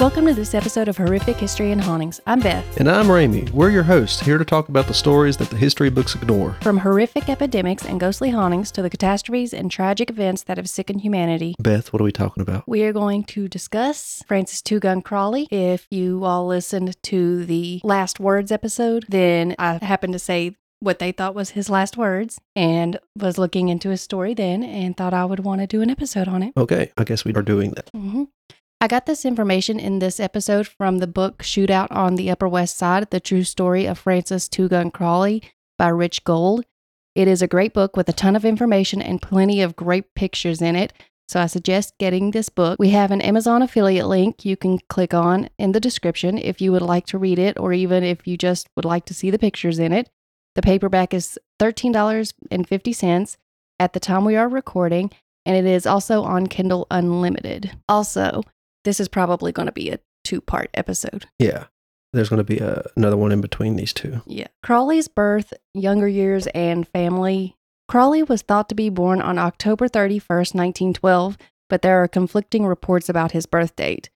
Welcome to this episode of Horrific History and Hauntings. I'm Beth. And I'm Ramey. We're your hosts, here to talk about the stories that the history books ignore. From horrific epidemics and ghostly hauntings to the catastrophes and tragic events that have sickened humanity, Beth, what are we talking about? we are going to discuss Francis Two Gun Crowley. If you all listened to the last words episode, then I happened to say what they thought was his last words and was looking into his story then and thought I would want to do an episode on it. Okay, I guess we are doing that. hmm I got this information in this episode from the book Shootout on the Upper West Side The True Story of Francis Two Gun Crowley by Rich Gold. It is a great book with a ton of information and plenty of great pictures in it. So I suggest getting this book. We have an Amazon affiliate link you can click on in the description if you would like to read it or even if you just would like to see the pictures in it. The paperback is $13.50 at the time we are recording, and it is also on Kindle Unlimited. Also, this is probably going to be a two part episode. Yeah, there's going to be a, another one in between these two. Yeah. Crowley's birth, younger years, and family. Crowley was thought to be born on October 31st, 1912, but there are conflicting reports about his birth date.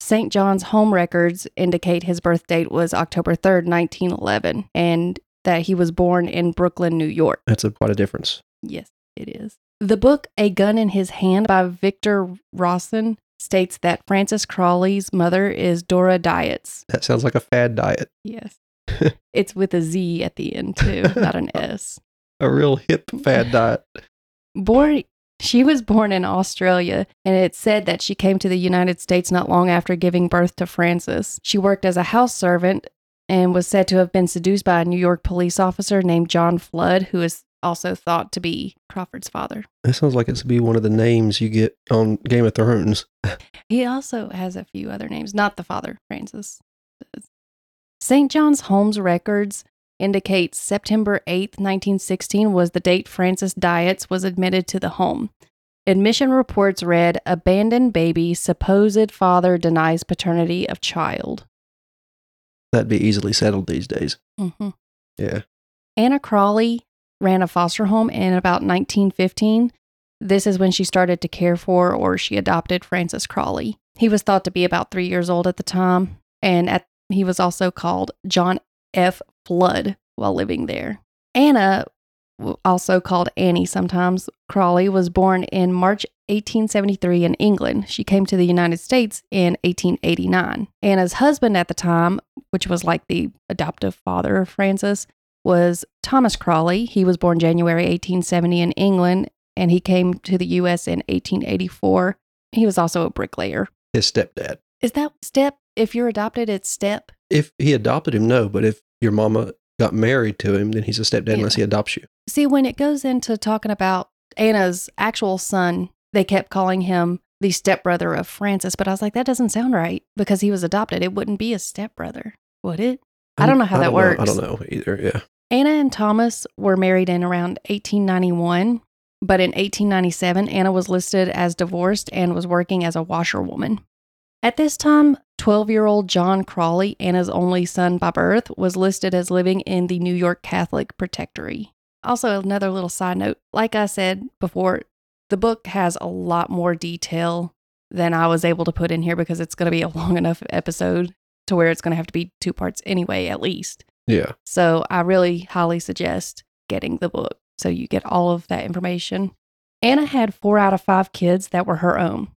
St. John's home records indicate his birth date was October 3rd, 1911, and that he was born in Brooklyn, New York. That's a, quite a difference. Yes, it is. The book A Gun in His Hand by Victor Rawson states that Francis Crowley's mother is Dora Dietz. That sounds like a fad diet. Yes. it's with a Z at the end too, not an S. A real hip fad diet. Born she was born in Australia, and it's said that she came to the United States not long after giving birth to Francis. She worked as a house servant and was said to have been seduced by a New York police officer named John Flood, who is also thought to be Crawford's father. That sounds like it's to be one of the names you get on Game of Thrones. He also has a few other names, not the father, Francis. St. John's Holmes records indicate September 8th, 1916 was the date Francis Dietz was admitted to the home. Admission reports read abandoned baby, supposed father denies paternity of child. That'd be easily settled these days. Mm-hmm. Yeah. Anna Crowley ran a foster home in about 1915. This is when she started to care for or she adopted Francis Crowley. He was thought to be about three years old at the time, and at, he was also called John F. Flood while living there. Anna, also called Annie sometimes, Crowley was born in March 1873 in England. She came to the United States in 1889. Anna's husband at the time, which was like the adoptive father of Francis, was Thomas Crowley. He was born January 1870 in England and he came to the US in 1884. He was also a bricklayer. His stepdad. Is that step? If you're adopted, it's step. If he adopted him, no. But if your mama got married to him, then he's a stepdad Yeah. unless he adopts you. See, when it goes into talking about Anna's actual son, they kept calling him the stepbrother of Francis, but I was like, that doesn't sound right because he was adopted. It wouldn't be a stepbrother, would it? I don't know how that don't works. I don't know either. Yeah. Anna and Thomas were married in around 1891, but in 1897, Anna was listed as divorced and was working as a washerwoman. At this time, 12 year old John Crowley, Anna's only son by birth, was listed as living in the New York Catholic Protectory. Also, another little side note like I said before, the book has a lot more detail than I was able to put in here because it's going to be a long enough episode to where it's going to have to be two parts anyway, at least. Yeah. So I really highly suggest getting the book so you get all of that information. Anna had four out of five kids that were her own.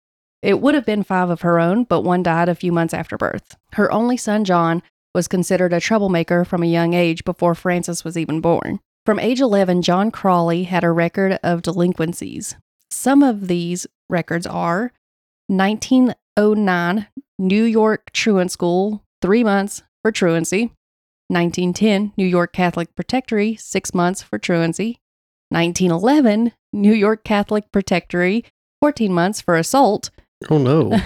It would have been five of her own, but one died a few months after birth. Her only son, John, was considered a troublemaker from a young age before Francis was even born. From age 11, John Crowley had a record of delinquencies. Some of these records are 1909 New York Truant School, three months for truancy. 1910 New York Catholic Protectory, six months for truancy. 1911 New York Catholic Protectory, 14 months for assault. Oh no.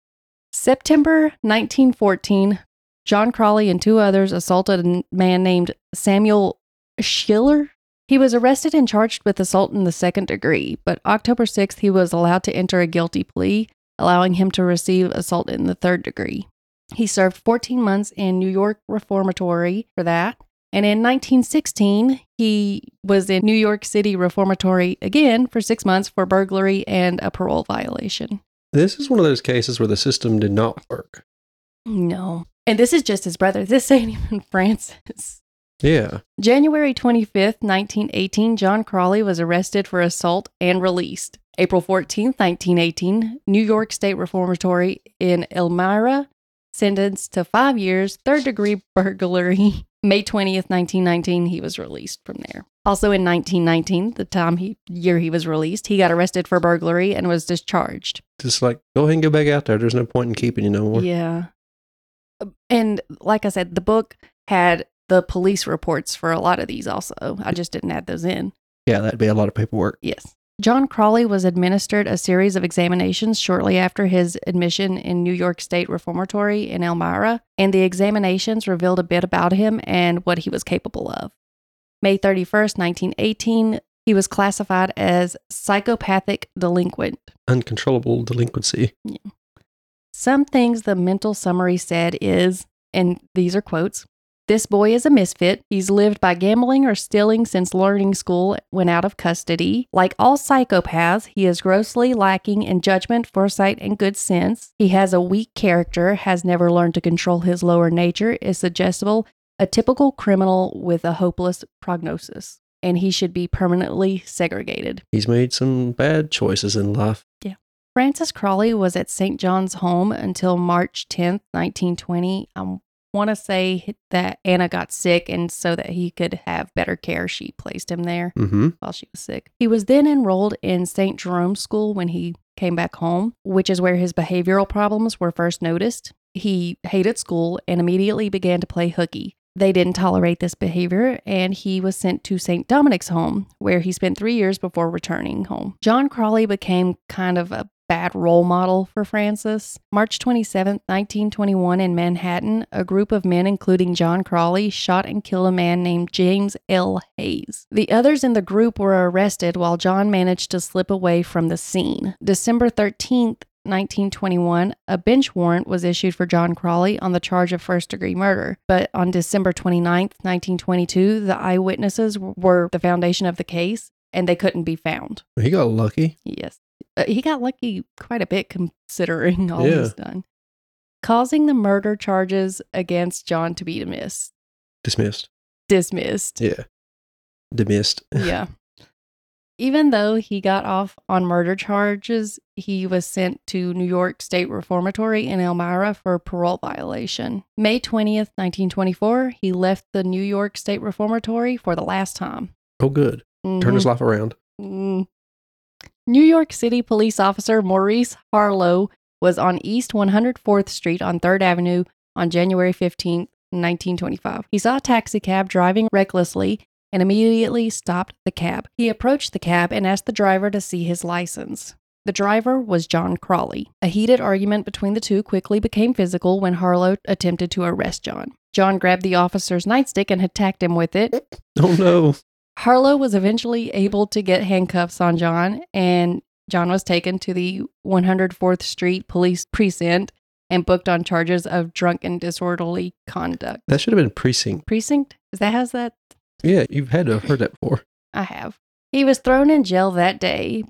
September 1914, John Crowley and two others assaulted a man named Samuel Schiller. He was arrested and charged with assault in the second degree, but October 6th, he was allowed to enter a guilty plea, allowing him to receive assault in the third degree. He served 14 months in New York Reformatory for that. And in 1916, he was in New York City Reformatory again for six months for burglary and a parole violation. This is one of those cases where the system did not work. No. And this is just his brother. This ain't even Francis. Yeah. January 25th, 1918, John Crowley was arrested for assault and released. April 14th, 1918, New York State Reformatory in Elmira, sentenced to five years, third degree burglary. May 20th, 1919, he was released from there. Also in 1919, the time he year he was released, he got arrested for burglary and was discharged. Just like, go ahead and go back out there. There's no point in keeping you no more. Yeah. And like I said, the book had the police reports for a lot of these also. I just didn't add those in. Yeah, that'd be a lot of paperwork. Yes. John Crowley was administered a series of examinations shortly after his admission in New York State Reformatory in Elmira, and the examinations revealed a bit about him and what he was capable of. May 31st, 1918, he was classified as psychopathic delinquent. Uncontrollable delinquency. Some things the mental summary said is, and these are quotes This boy is a misfit. He's lived by gambling or stealing since learning school when out of custody. Like all psychopaths, he is grossly lacking in judgment, foresight, and good sense. He has a weak character, has never learned to control his lower nature, is suggestible, a typical criminal with a hopeless prognosis, and he should be permanently segregated. He's made some bad choices in life. Yeah. Francis Crowley was at St. John's home until March 10th, 1920. I want to say that Anna got sick, and so that he could have better care, she placed him there Mm-hmm. while she was sick. He was then enrolled in St. Jerome's School when he came back home, which is where his behavioral problems were first noticed. He hated school and immediately began to play hooky. They didn't tolerate this behavior, and he was sent to St. Dominic's home, where he spent three years before returning home. John Crowley became kind of a bad role model for Francis. March 27, 1921, in Manhattan, a group of men, including John Crowley, shot and killed a man named James L. Hayes. The others in the group were arrested while John managed to slip away from the scene. December 13th, 1921, a bench warrant was issued for John Crowley on the charge of first degree murder. But on December 29th, 1922, the eyewitnesses were the foundation of the case and they couldn't be found. He got lucky. Yes. Uh, he got lucky quite a bit considering all Yeah. he's done. Causing the murder charges against John to be dismissed. Dismissed. Dismissed. Yeah. Dismissed. yeah. Even though he got off on murder charges, he was sent to New York State Reformatory in Elmira for parole violation. May 20th, 1924, he left the New York State Reformatory for the last time. Oh, good. Turn Mhm. his life around. Mm. New York City police officer Maurice Harlow was on East 104th Street on 3rd Avenue on January 15, 1925. He saw a taxi cab driving recklessly and immediately stopped the cab. He approached the cab and asked the driver to see his license. The driver was John Crowley. A heated argument between the two quickly became physical when Harlow attempted to arrest John. John grabbed the officer's nightstick and attacked him with it. Oh, no. Harlow was eventually able to get handcuffs on John, and John was taken to the 104th Street Police Precinct and booked on charges of drunk and disorderly conduct. That should have been precinct. Precinct? Is that how's that? Yeah, you've had to have heard that before. I have. He was thrown in jail that day.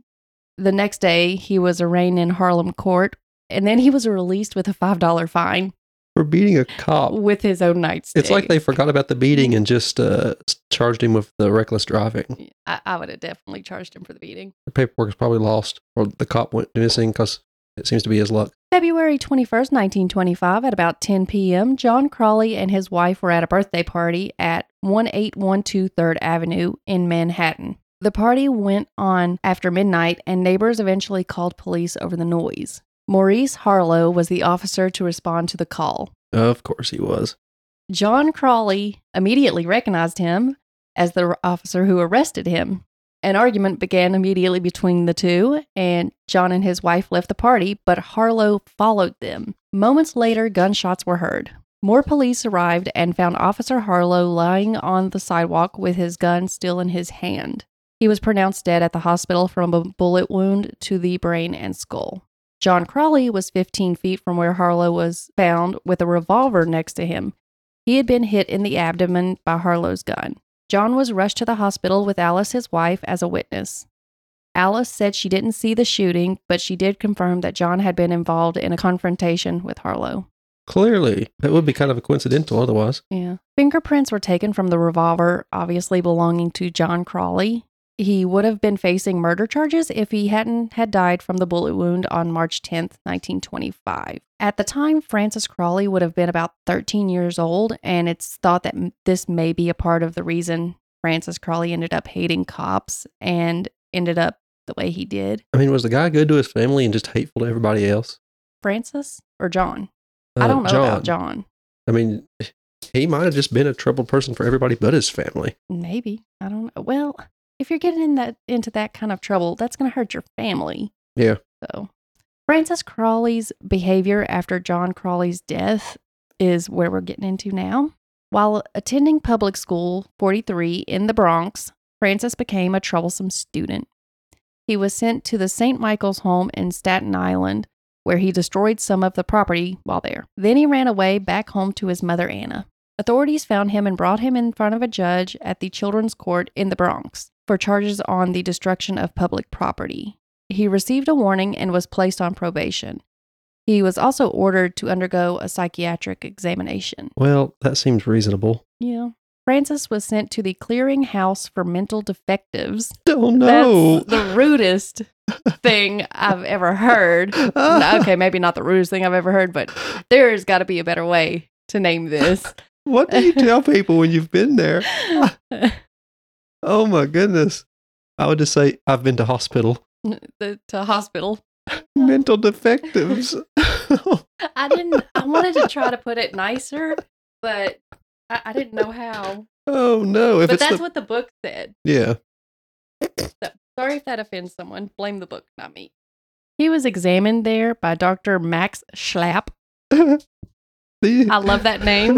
The next day, he was arraigned in Harlem court, and then he was released with a $5 fine For beating a cop. with his own nightstick. It's like they forgot about the beating and just uh, charged him with the reckless driving. I, I would have definitely charged him for the beating. The paperwork is probably lost, or the cop went missing because it seems to be his luck. February 21st, 1925, at about 10 p.m., John Crowley and his wife were at a birthday party at 1812 3rd Avenue in Manhattan. The party went on after midnight, and neighbors eventually called police over the noise. Maurice Harlow was the officer to respond to the call. Of course he was. John Crowley immediately recognized him as the officer who arrested him. An argument began immediately between the two, and John and his wife left the party, but Harlow followed them. Moments later, gunshots were heard. More police arrived and found Officer Harlow lying on the sidewalk with his gun still in his hand. He was pronounced dead at the hospital from a bullet wound to the brain and skull. John Crowley was 15 feet from where Harlow was found with a revolver next to him. He had been hit in the abdomen by Harlow's gun. John was rushed to the hospital with Alice, his wife, as a witness. Alice said she didn't see the shooting, but she did confirm that John had been involved in a confrontation with Harlow. Clearly, that would be kind of a coincidental otherwise. Yeah. Fingerprints were taken from the revolver, obviously belonging to John Crowley. He would have been facing murder charges if he hadn't had died from the bullet wound on March 10th, 1925. At the time, Francis Crowley would have been about 13 years old, and it's thought that this may be a part of the reason Francis Crowley ended up hating cops and ended up the way he did. I mean, was the guy good to his family and just hateful to everybody else? Francis or John? I Uh, don't know about John. I mean, he might have just been a troubled person for everybody but his family. Maybe. I don't know. Well, if you're getting in that into that kind of trouble, that's going to hurt your family. Yeah. So, Francis Crowley's behavior after John Crowley's death is where we're getting into now. While attending public school 43 in the Bronx, Francis became a troublesome student. He was sent to the St. Michael's home in Staten Island, where he destroyed some of the property while there. Then he ran away back home to his mother, Anna. Authorities found him and brought him in front of a judge at the Children's Court in the Bronx for charges on the destruction of public property. He received a warning and was placed on probation. He was also ordered to undergo a psychiatric examination. Well, that seems reasonable. Yeah. Francis was sent to the Clearing House for Mental Defectives. Oh no! That's the rudest thing I've ever heard. Okay, maybe not the rudest thing I've ever heard, but there's got to be a better way to name this. What do you tell people when you've been there? Oh my goodness! I would just say I've been to hospital. the, to hospital. Mental defectives. I didn't. I wanted to try to put it nicer, but I, I didn't know how. oh no! If but that's the what the book said. yeah. So, sorry if that offends someone. Blame the book, not me. He was examined there by Dr. Max Schlapp. I love that name.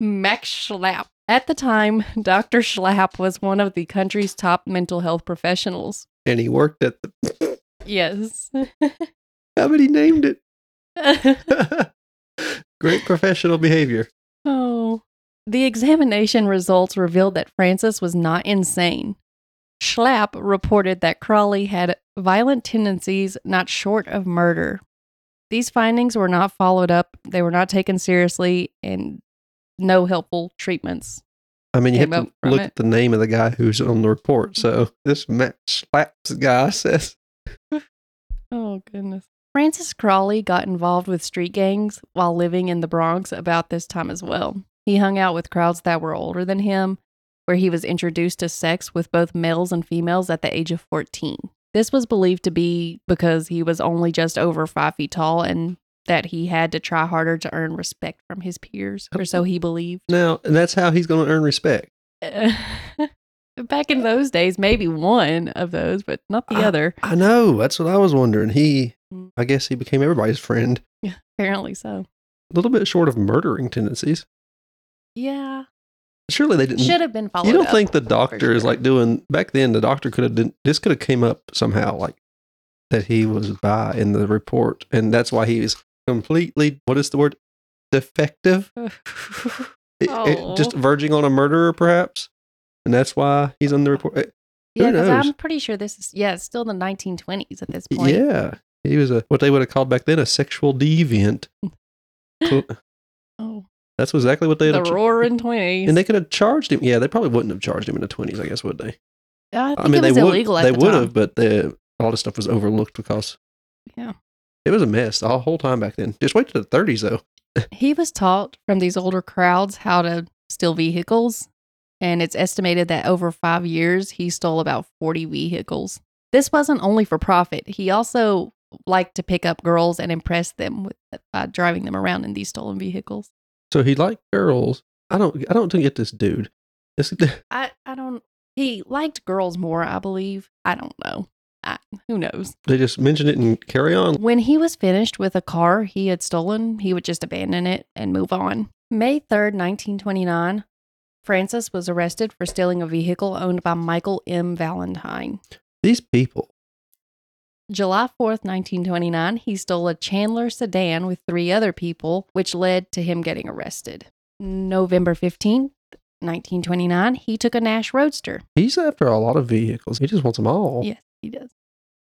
Max Schlapp. At the time, Dr. Schlapp was one of the country's top mental health professionals. and he worked at the. Yes. How many named it? Great professional behavior. oh. The examination results revealed that Francis was not insane. Schlapp reported that Crowley had violent tendencies not short of murder. These findings were not followed up, they were not taken seriously, and no helpful treatments. I mean, you have to look it. at the name of the guy who's on the report. So mm-hmm. this Matt Slaps guy says, Oh, goodness. Francis Crowley got involved with street gangs while living in the Bronx about this time as well. He hung out with crowds that were older than him, where he was introduced to sex with both males and females at the age of 14. This was believed to be because he was only just over five feet tall and that he had to try harder to earn respect from his peers, or so he believed. now, and that's how he's going to earn respect. Back in those days, maybe one of those, but not the Ah. other. I know. That's what I was wondering. He, Mm. I guess he became everybody's friend. Apparently so. A little bit short of murdering tendencies. Yeah. Surely they didn't. Should have been followed you don't think the doctor is like doing back then? The doctor could have done this. Could have came up somehow, like that he was by in the report, and that's why he was completely. What is the word? Defective. It- it- just Oh. verging on a murderer, perhaps, and that's why he's on the report. Eh, Who yeah, because? I'm pretty sure this is yeah, it's still the 1920s at this point. Yeah, he was a what they would have called back then a sexual deviant. Oh, That's exactly what they'd the roaring 20s. and they could have charged him. Yeah, they probably wouldn't have charged him in the twenties. I guess would they? I think I mean, it was they would. they the would time. have, but the a lot of stuff was overlooked because Yeah. It was a mess the whole time back then. Just wait till the thirties though. He was taught from these older crowds how to steal vehicles, and it's estimated that over five years, he stole about 40 vehicles. This wasn't only for profit, he also liked to pick up girls and impress them with by driving them around in these stolen vehicles. So he liked girls. I don't. I don't get this dude. This, I, I don't, he liked girls more, I believe. I don't know. I, who knows? they just mention it and carry on. When he was finished with a car he had stolen, he would just abandon it and move on. May 3rd, 1929, Francis was arrested for stealing a vehicle owned by Michael M. Valentine. These people. July 4th, 1929, he stole a Chandler sedan with three other people, which led to him getting arrested. November 15th, 1929, he took a Nash Roadster. He's after a lot of vehicles. He just wants them all. Yes, he does.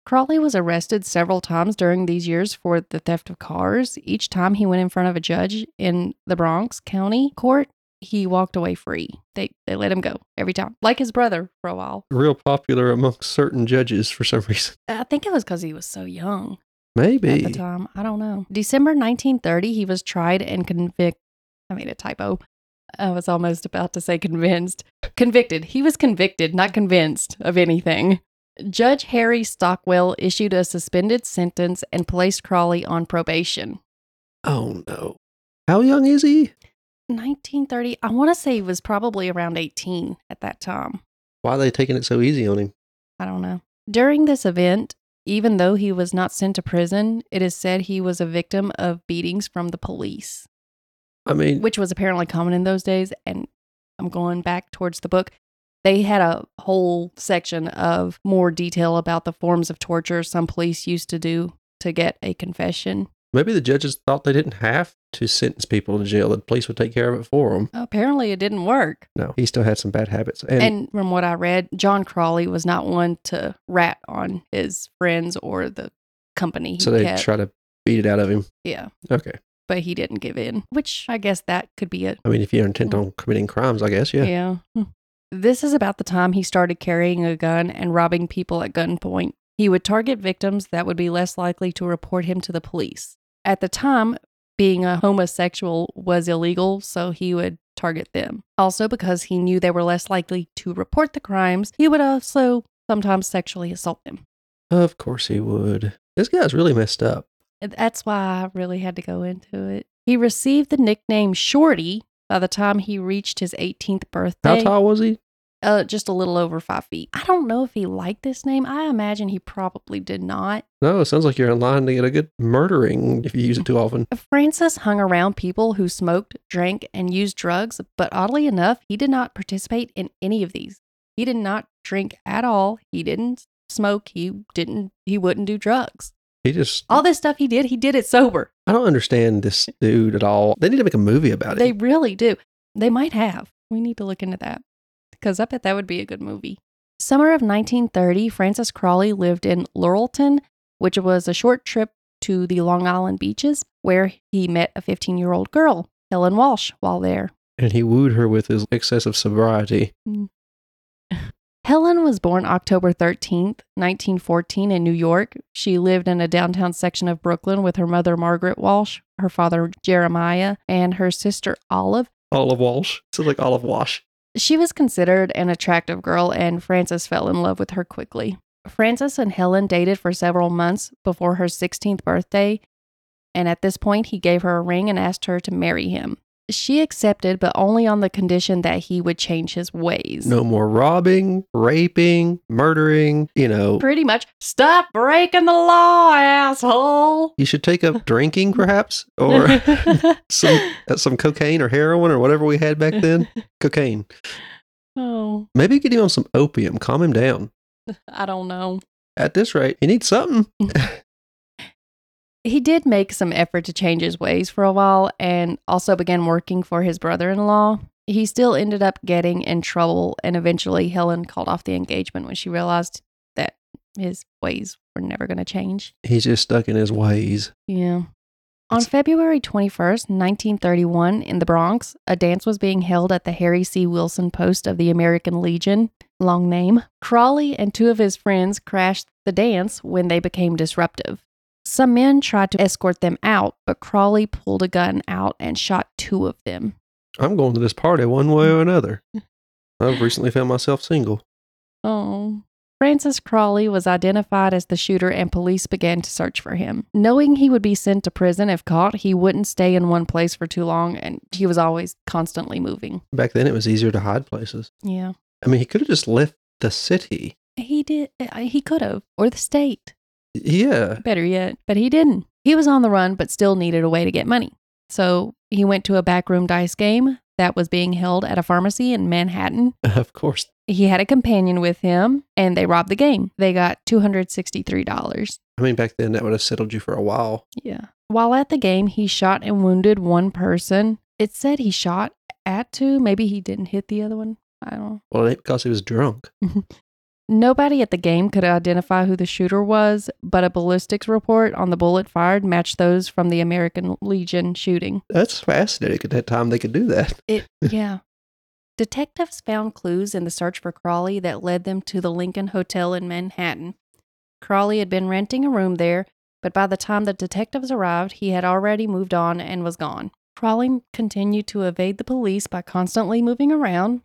Crowley was arrested several times during these years for the theft of cars. Each time he went in front of a judge in the Bronx County Court, he walked away free. They they let him go every time, like his brother for a while. Real popular amongst certain judges for some reason. I think it was because he was so young Maybe. at the time. I don't know. December 1930, he was tried and convicted. I made a typo. I was almost about to say convinced. Convicted. He was convicted, not convinced of anything. Judge Harry Stockwell issued a suspended sentence and placed Crowley on probation. Oh no. How young is he? 1930, I want to say he was probably around 18 at that time. Why are they taking it so easy on him? I don't know. During this event, even though he was not sent to prison, it is said he was a victim of beatings from the police. I mean, which was apparently common in those days. And I'm going back towards the book. They had a whole section of more detail about the forms of torture some police used to do to get a confession. maybe the judges thought they didn't have to sentence people to jail. The police would take care of it for them. Apparently, it didn't work. No, he still had some bad habits. And, And, from what I read, John Crowley was not one to rat on his friends or the company he so they kept. try to beat it out of him. yeah, Okay. but he didn't give in, which I guess that could be it. I mean, if you're intent on committing crimes, I guess, yeah. Yeah. Hmm. This is about the time he started carrying a gun and robbing people at gunpoint. He would target victims that would be less likely to report him to the police. At the time, being a homosexual was illegal, so he would target them. Also, because he knew they were less likely to report the crimes, he would also sometimes sexually assault them. Of course he would. This guy's really messed up. That's why I really had to go into it. He received the nickname Shorty by the time he reached his 18th birthday. How tall was he? Uh, just a little over five feet. I don't know if he liked this name. I imagine he probably did not. No, it sounds like you're in line to get a good murdering if you use it too often. Francis hung around people who smoked, drank, and used drugs, but oddly enough, he did not participate in any of these. He did not drink at all. He didn't smoke. He didn't. He wouldn't do drugs. He just, All this stuff he did, he did it sober. I don't understand this dude at all. They need to make a movie about it. They really do. They might have. We need to look into that because I bet that would be a good movie. Summer of 1930, Francis Crowley lived in Laurelton, which was a short trip to the Long Island beaches, where he met a 15 year old girl, Helen Walsh, while there. And he wooed her with his excessive sobriety. Mm. Helen was born October 13th, 1914, in New York. She lived in a downtown section of Brooklyn with her mother, Margaret Walsh, her father, Jeremiah, and her sister, Olive. Olive Walsh. So, like Olive Wash. She was considered an attractive girl, and Francis fell in love with her quickly. Francis and Helen dated for several months before her 16th birthday, and at this point, he gave her a ring and asked her to marry him. She accepted, but only on the condition that he would change his ways. No more robbing, raping, murdering. You know, Pretty much, stop breaking the law, asshole. you should take up drinking, perhaps, or some uh, some cocaine or heroin or whatever we had back then. Cocaine. oh, Maybe get him on some opium. Calm him down. I don't know. At this rate, he needs something. He did make some effort to change his ways for a while and also began working for his brother in law. He still ended up getting in trouble, and eventually Helen called off the engagement when she realized that his ways were never going to change. He's just stuck in his ways. Yeah. On February 21st, 1931, in the Bronx, a dance was being held at the Harry C. Wilson Post of the American Legion. Long name. Crowley and two of his friends crashed the dance when they became disruptive. Some men tried to escort them out, but Crowley pulled a gun out and shot two of them. I'm going to this party one way or another. I've recently found myself single. Oh. Francis Crowley was identified as the shooter and police began to search for him. Knowing he would be sent to prison if caught, he wouldn't stay in one place for too long and he was always constantly moving. Back then, it was easier to hide places. Yeah. I mean, he could have just left the city. He did uh, he could have or the state. Yeah. Better yet, but he didn't. He was on the run but still needed a way to get money. So, he went to a backroom dice game that was being held at a pharmacy in Manhattan. Of course. He had a companion with him and they robbed the game. They got $263. I mean, back then, that would have settled you for a while. Yeah. While at the game, he shot and wounded one person. It said he shot at two. Maybe he didn't hit the other one. I don't know. Well, it ain't because he was drunk. Nobody at the game could identify who the shooter was, but a ballistics report on the bullet fired matched those from the American Legion shooting. That's fascinating. At that time, they could do that. It, yeah. Detectives found clues in the search for Crowley that led them to the Lincoln Hotel in Manhattan. Crowley had been renting a room there, but by the time the detectives arrived, he had already moved on and was gone. Crowley continued to evade the police by constantly moving around.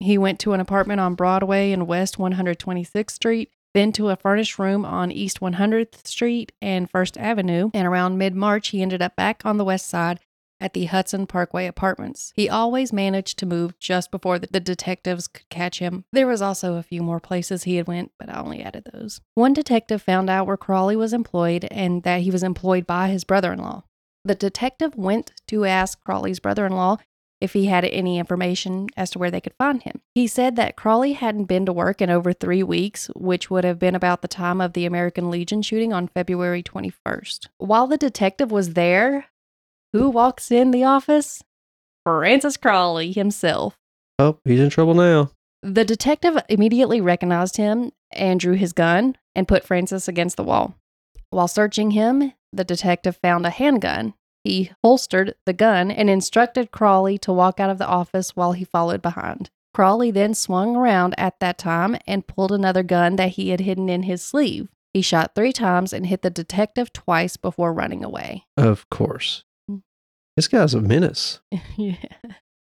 He went to an apartment on Broadway and West 126th Street, then to a furnished room on East 100th Street and First Avenue, and around mid March, he ended up back on the west side at the Hudson Parkway apartments. He always managed to move just before the, detectives could catch him. There was also a few more places he had went, but I only added those. One detective found out where Crowley was employed and that he was employed by his brother-in-law. The detective went to ask Crowley's brother-in-law if he had any information as to where they could find him. He said that Crowley hadn't been to work in over three weeks, which would have been about the time of the American Legion shooting on February 21st. While the detective was there, who walks in the office? Francis Crowley himself. Oh, he's in trouble now. The detective immediately recognized him and drew his gun and put Francis against the wall. While searching him, the detective found a handgun. He holstered the gun and instructed Crowley to walk out of the office while he followed behind. Crowley then swung around at that time and pulled another gun that he had hidden in his sleeve. He shot three times and hit the detective twice before running away. Of course. This guy's a menace. yeah.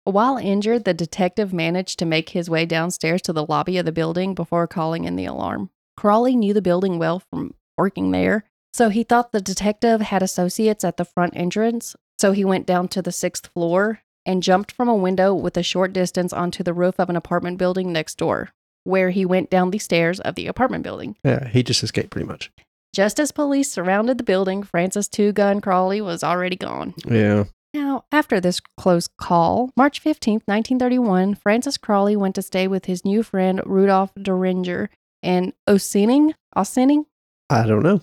While injured, the detective managed to make his way downstairs to the lobby of the building before calling in the alarm. Crowley knew the building well from working there, so he thought the detective had associates at the front entrance. So he went down to the sixth floor and jumped from a window with a short distance onto the roof of an apartment building next door, where he went down the stairs of the apartment building. Yeah, he just escaped pretty much. Just as police surrounded the building, Francis Two Gun Crowley was already gone. Yeah. Now, after this close call, March 15th, 1931, Francis Crowley went to stay with his new friend Rudolph Duringer in Ossining. Ossining? I don't know.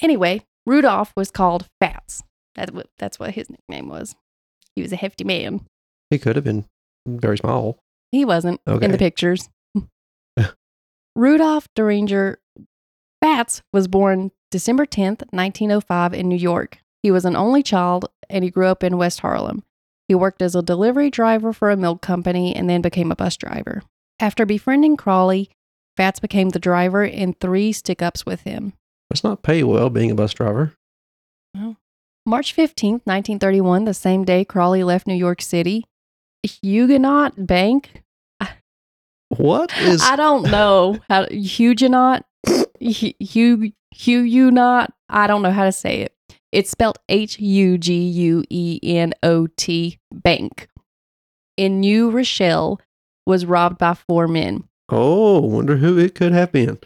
Anyway, Rudolph was called Fats. That's what, that's what his nickname was. He was a hefty man. He could have been very small. He wasn't in the pictures. Rudolph Duringer Fats was born December 10th, 1905, in New York. He was an only child and he grew up in West Harlem. He worked as a delivery driver for a milk company and then became a bus driver. After befriending Crowley, Fats became the driver in three stick ups with him. That's not pay well being a bus driver. March 15th, 1931, the same day Crowley left New York City, Huguenot Bank. What is I don't know how Huguenot, Hugh Huguenot. I don't know how to say it. It's spelled H U G U E N O T Bank in New Rochelle was robbed by four men. Oh, wonder who it could have been.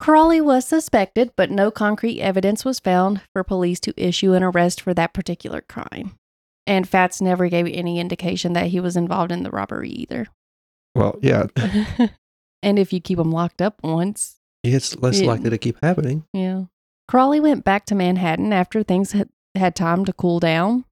Crowley was suspected, but no concrete evidence was found for police to issue an arrest for that particular crime. And Fats never gave any indication that he was involved in the robbery either. Well, yeah, and if you keep them locked up once, it's less Yeah. likely to keep happening. yeah. Crowley went back to Manhattan after things had, had time to cool down.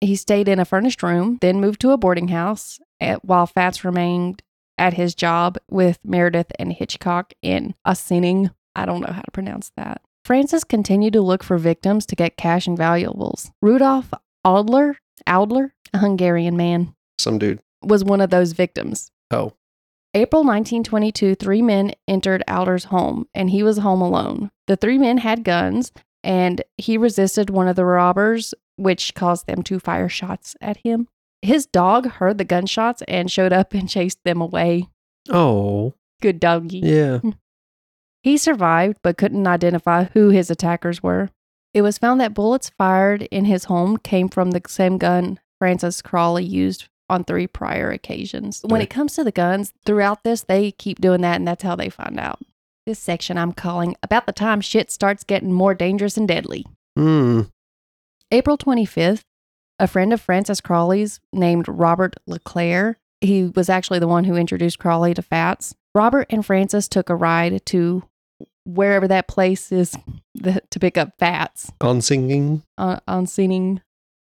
He stayed in a furnished room, then moved to a boarding house at, while Fats remained at his job with Meredith and Hitchcock in Ossining. I don't know how to pronounce that. Francis continued to look for victims to get cash and valuables. Rudolf Adler, Adler, a Hungarian man, Some dude. was one of those victims. Oh, April 1922, three men entered Alder's home, and he was home alone. The three men had guns, and he resisted one of the robbers, which caused them to fire shots at him. His dog heard the gunshots and showed up and chased them away. oh, Good doggy. yeah. He survived, but couldn't identify who his attackers were. It was found that bullets fired in his home came from the same gun Francis Crowley used on three prior occasions. When it comes to the guns, throughout this, they keep doing that, and that's how they find out. This section I'm calling About the Time Shit Starts Getting More Dangerous and Deadly. Hmm. April 25th, a friend of Francis Crowley's named Robert LeClaire, he was actually the one who introduced Crowley to Fats. Robert and Francis took a ride to wherever that place is to pick up Fats On singing. on, on Seating.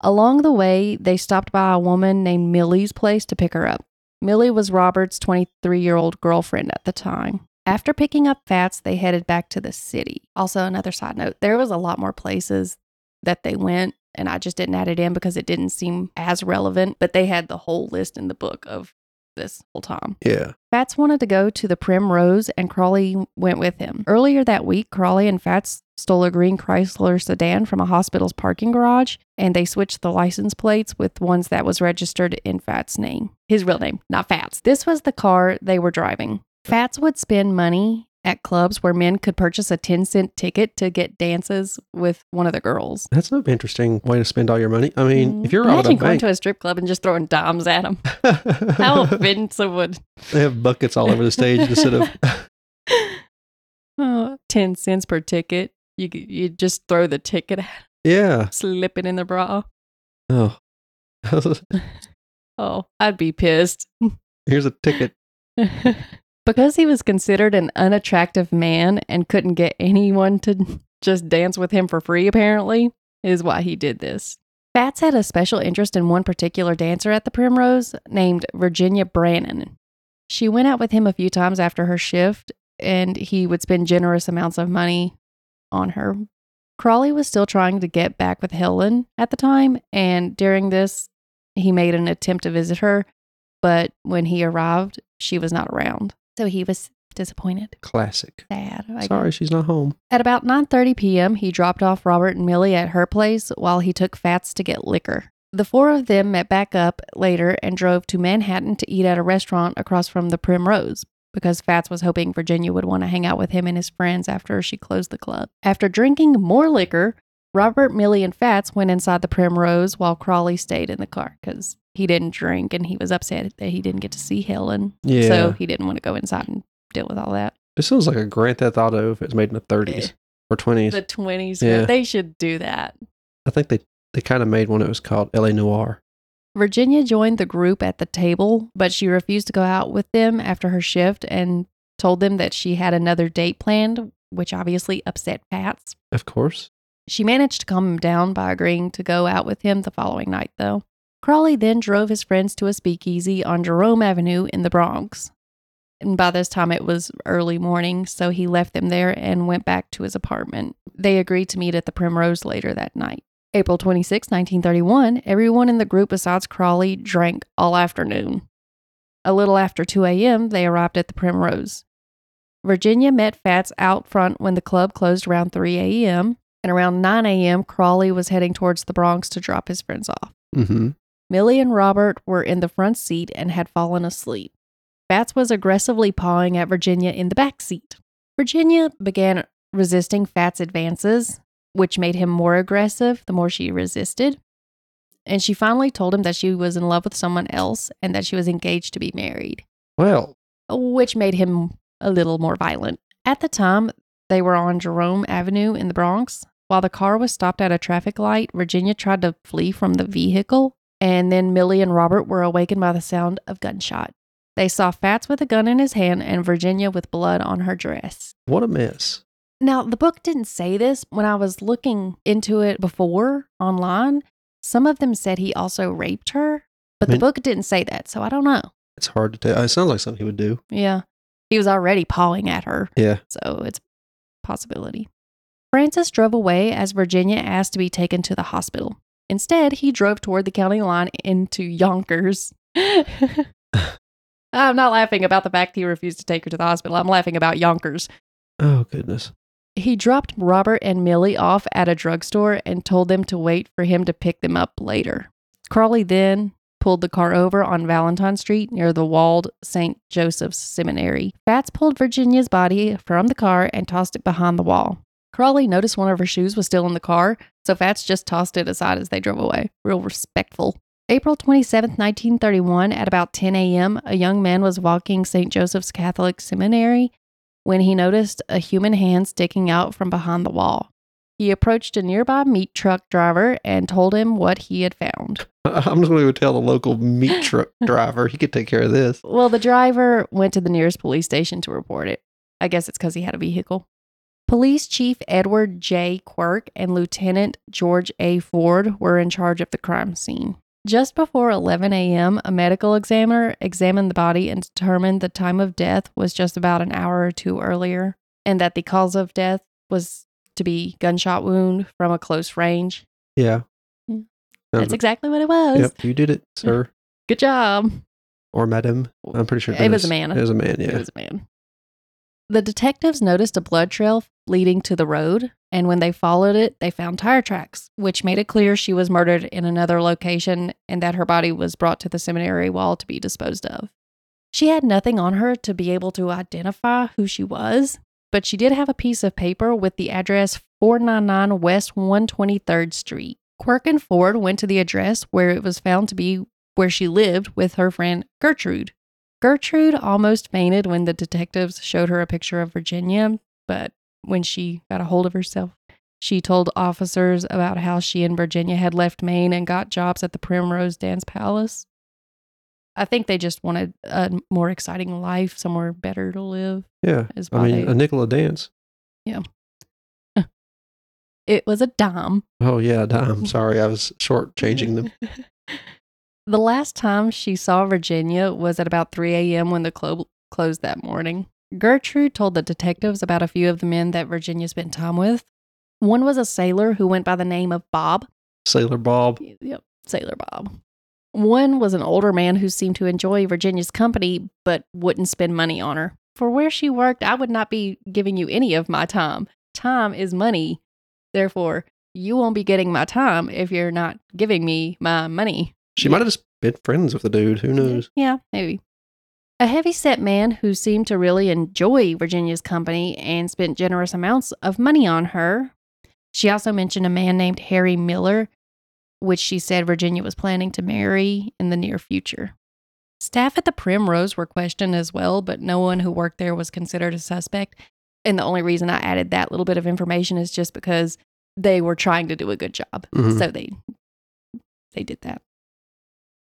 Along the way, they stopped by a woman named Millie's place to pick her up. Millie was Robert's 23 year old girlfriend at the time. After picking up Fats, they headed back to the city. Also, another side note there was a lot more places that they went, and I just didn't add it in because it didn't seem as relevant, but they had the whole list in the book of this whole time. Yeah. Fats wanted to go to the Primrose, and Crowley went with him. Earlier that week, Crowley and Fats stole a green Chrysler sedan from a hospital's parking garage, and they switched the license plates with ones that was registered in Fats' name. His real name, not Fats. This was the car they were driving. Fats would spend money at clubs where men could purchase a 10 cent ticket to get dances with one of the girls. That's an interesting way to spend all your money. I mean, if you're. Imagine going bank, to a strip club and just throwing dimes at them. How offensive would they have buckets all over the stage instead of. oh, 10 cents per ticket? You you just throw the ticket, at 'em, Yeah. slip it in the bra. Oh. Oh, I'd be pissed. Here's a ticket. Because he was considered an unattractive man and couldn't get anyone to just dance with him for free, apparently, is why he did this. Fats had a special interest in one particular dancer at the Primrose named Virginia Brannen. She went out with him a few times after her shift, and he would spend generous amounts of money on her. Crowley was still trying to get back with Helen at the time, and during this, he made an attempt to visit her, but when he arrived, she was not around. So he was disappointed, Classic. sad. I Sorry, guess. she's not home. At about 9:30 p.m., he dropped off Robert and Millie at her place while he took Fats to get liquor. The four of them met back up later and drove to Manhattan to eat at a restaurant across from the Primrose because Fats was hoping Virginia would want to hang out with him and his friends after she closed the club. After drinking more liquor, Robert, Millie, and Fats went inside the Primrose while Crowley stayed in the car because he didn't drink and he was upset that he didn't get to see Helen. Yeah. So he didn't want to go inside and deal with all that. This sounds like a Grand Theft Auto if it's made in the 30s eh, or 20s. The 20s, Yeah. they should do that. I think they, they kind of made one that was called LA Noire. Virginia joined the group at the table, but she refused to go out with them after her shift and told them that she had another date planned, which obviously upset Fats. Of course. She managed to calm him down by agreeing to go out with him the following night, though. Crowley then drove his friends to a speakeasy on Jerome Avenue in the Bronx. And by this time, it was early morning, so he left them there and went back to his apartment. They agreed to meet at the Primrose later that night. April 26, 1931, everyone in the group besides Crowley drank all afternoon. A little after 2 a.m., they arrived at the Primrose. Virginia met Fats out front when the club closed around 3 a.m., and around 9 a.m., Crowley was heading towards the Bronx to drop his friends off. Mm-hmm. Millie and Robert were in the front seat and had fallen asleep. Fats was aggressively pawing at Virginia in the back seat. Virginia began resisting Fats' advances, which made him more aggressive the more she resisted. And she finally told him that she was in love with someone else and that she was engaged to be married, Well, which made him a little more violent. At the time, they were on Jerome Avenue in the Bronx. While the car was stopped at a traffic light, Virginia tried to flee from the vehicle, and then Millie and Robert were awakened by the sound of gunshot. They saw Fats with a gun in his hand and Virginia with blood on her dress. what a mess. Now, the book didn't say this. When I was looking into it before online, some of them said he also raped her, but the book didn't say that, so I don't know. It's hard to tell. It sounds like something he would do. Yeah. He was already pawing at her. Yeah. So it's a possibility. Francis drove away as Virginia asked to be taken to the hospital. Instead, he drove toward the county line into Yonkers. I'm not laughing about the fact he refused to take her to the hospital. I'm laughing about Yonkers. Oh, goodness. He dropped Robert and Millie off at a drugstore and told them to wait for him to pick them up later. Crowley then pulled the car over on Valentine Street near the walled St. Joseph's Seminary. Fats pulled Virginia's body from the car and tossed it behind the wall. Crowley noticed one of her shoes was still in the car, so Fats just tossed it aside as they drove away. Real respectful. April 27, 1931, at about 10 a.m., a young man was walking St. Joseph's Catholic Seminary when he noticed a human hand sticking out from behind the wall. He approached a nearby meat truck driver and told him what he had found. I'm just going to tell the local meat truck driver. He could take care of this. Well, the driver went to the nearest police station to report it. I guess it's because he had a vehicle. Police Chief Edward J. Quirk and Lieutenant George A. Ford were in charge of the crime scene. Just before 11 a.m., a medical examiner examined the body and determined the time of death was just about an hour or two earlier, and that the cause of death was to be gunshot wound from a close range. Yeah. Yeah. That's exactly what it was. Yep, you did it, sir Good job. or madam. I'm pretty sure It was a man. It was a man. Yeah. It was a man. The detectives noticed a blood trail leading to the road, and when they followed it, they found tire tracks, which made it clear she was murdered in another location and that her body was brought to the seminary wall to be disposed of. She had nothing on her to be able to identify who she was, but she did have a piece of paper with the address 499 West 123rd Street. Quirk and Ford went to the address where it was found to be where she lived with her friend Gertrude. Gertrude almost fainted when the detectives showed her a picture of Virginia, but when she got a hold of herself, she told officers about how she and Virginia had left Maine and got jobs at the Primrose Dance Palace. I think they just wanted a more exciting life, somewhere better to live. Yeah. Is I mean, they, a nickel a dance. Yeah. it was a dime. Oh yeah, dime. Sorry, I was short changing them. The last time she saw Virginia was at about 3 a.m. when the club closed that morning. Gertrude told the detectives about a few of the men that Virginia spent time with. One was a sailor who went by the name of Bob. Sailor Bob. Yep, Sailor Bob. One was an older man who seemed to enjoy Virginia's company but wouldn't spend money on her. For where she worked, I would not be giving you any of my time. Time is money. Therefore, you won't be getting my time if you're not giving me my money. She might have just been friends with the dude. Who knows? Yeah, maybe. A heavy set man who seemed to really enjoy Virginia's company and spent generous amounts of money on her. She also mentioned a man named Harry Miller, which she said Virginia was planning to marry in the near future. Staff at the Primrose were questioned as well, but no one who worked there was considered a suspect. And the only reason I added that little bit of information is just because they were trying to do a good job. Mhm. So they they did that.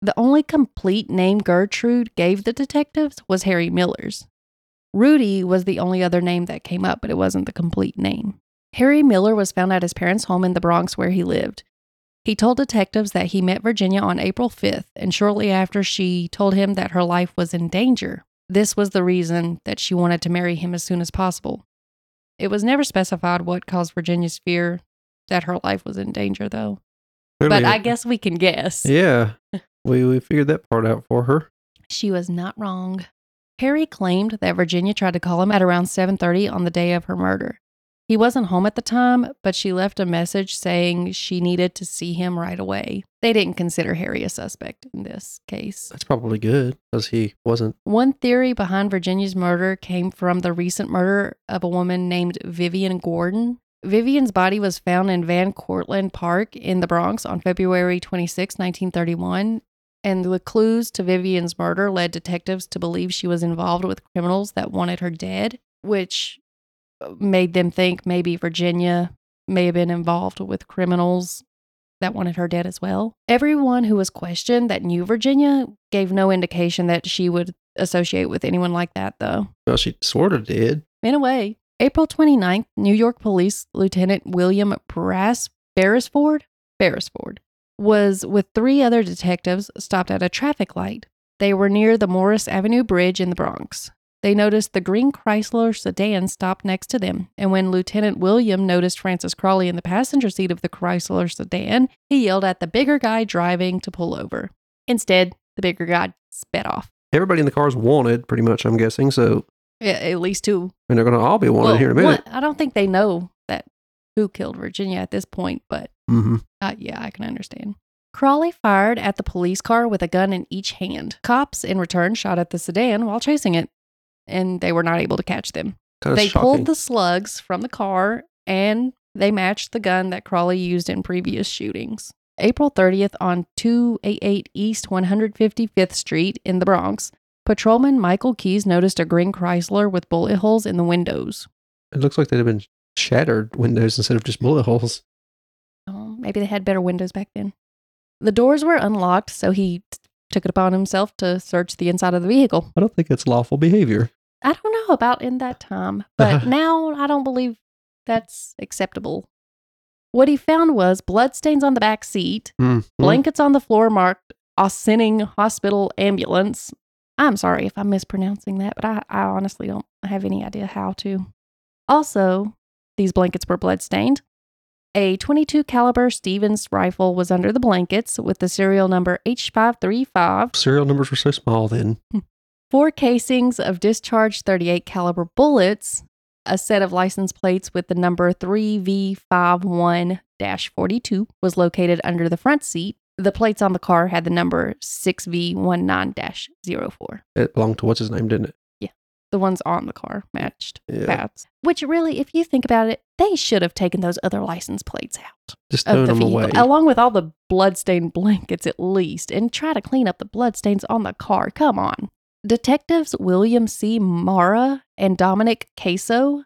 The only complete name Gertrude gave the detectives was Harry Miller's. Rudy was the only other name that came up, but it wasn't the complete name. Harry Miller was found at his parents' home in the Bronx where he lived. He told detectives that he met Virginia on April 5th, and shortly after, she told him that her life was in danger. This was the reason that she wanted to marry him as soon as possible. It was never specified what caused Virginia's fear that her life was in danger, though. But I guess we can guess. Yeah. We we figured that part out for her. She was not wrong. Harry claimed that Virginia tried to call him at around 7:30 on the day of her murder. He wasn't home at the time, but she left a message saying she needed to see him right away. They didn't consider Harry a suspect in this case. That's probably good because he wasn't. One theory behind Virginia's murder came from the recent murder of a woman named Vivian Gordon. Vivian's body was found in Van Cortlandt Park in the Bronx on February 26, 1931, and the clues to Vivian's murder led detectives to believe she was involved with criminals that wanted her dead, which uh, made them think maybe Virginia may have been involved with criminals that wanted her dead as well. Everyone who was questioned that knew Virginia gave no indication that she would associate with anyone like that, though. Well, she sort of did. In a way, April 29th, New York Police Lieutenant William Brass Beresford, Beresford was with three other detectives stopped at a traffic light. They were near the Morris Avenue Bridge in the Bronx. They noticed the green Chrysler sedan stopped next to them, and when Lieutenant William noticed Francis Crowley in the passenger seat of the Chrysler sedan, he yelled at the bigger guy driving to pull over. Instead, the bigger guy sped off. Everybody in the car's wanted, pretty much. I'm guessing. So, A- At least two and they're going to all be wanted Well, here in a minute. one- I don't think they know that who killed Virginia at this point, but hmm uh, yeah, I can understand. Crowley fired at the police car with a gun in each hand. Cops, in return, shot at the sedan while chasing it, and they were not able to catch them. Of they shocking. pulled the slugs from the car and they matched the gun that Crowley used in previous shootings. April 30th on 288 East 155th Street in the Bronx, patrolman Michael Keys noticed a green Chrysler with bullet holes in the windows. it looks like they'd have been shattered windows instead of just bullet holes. Maybe they had better windows back then. The doors were unlocked, so he t- took it upon himself to search the inside of the vehicle. I don't think it's lawful behavior. I don't know about in that time, but now I don't believe that's acceptable. What he found was bloodstains on the back seat, Mhm. blankets on the floor marked Ossining Hospital Ambulance. I'm sorry if I'm mispronouncing that, but I, I honestly don't have any idea how to. Also, these blankets were bloodstained. A 22 caliber Stevens rifle was under the blankets with the serial number H535. Serial numbers were so small then. Four casings of discharged 38 caliber bullets, a set of license plates with the number 3V51-42 was located under the front seat. The plates on the car had the number 6V19-04. It belonged to what's his name, didn't it? The ones on the car matched Yeah. Which really, if you think about it, they should have taken those other license plates out Just of the them vehicle, away. along with all the bloodstained blankets at least, and try to clean up the bloodstains on the car. Come on. Detectives William C. Mara and Dominic Caso